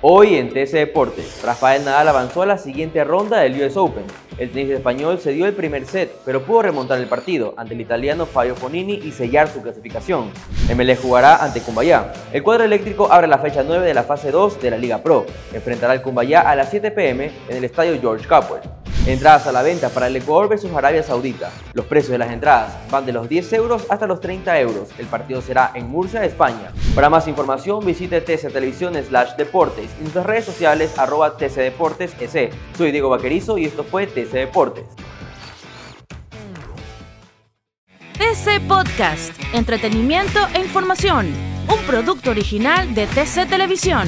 Hoy en TC Deportes, Rafael Nadal avanzó a la siguiente ronda del US Open. El tenis español se dio el primer set, pero pudo remontar el partido ante el italiano Fabio Fonini y sellar su clasificación. ML jugará ante Cumbayá. El cuadro eléctrico abre la fecha 9 de la fase 2 de la Liga Pro. Enfrentará al Cumbayá a las 7 pm en el estadio George Capwell. Entradas a la venta para el Ecuador versus Arabia Saudita. Los precios de las entradas van de los 10 euros hasta los 30 euros. El partido será en Murcia, España. Para más información visite TC Televisión slash Deportes y nuestras redes sociales arroba TC Deportes S. Soy Diego Vaquerizo y esto fue TC Deportes. TC Podcast, entretenimiento e información, un producto original de TC Televisión.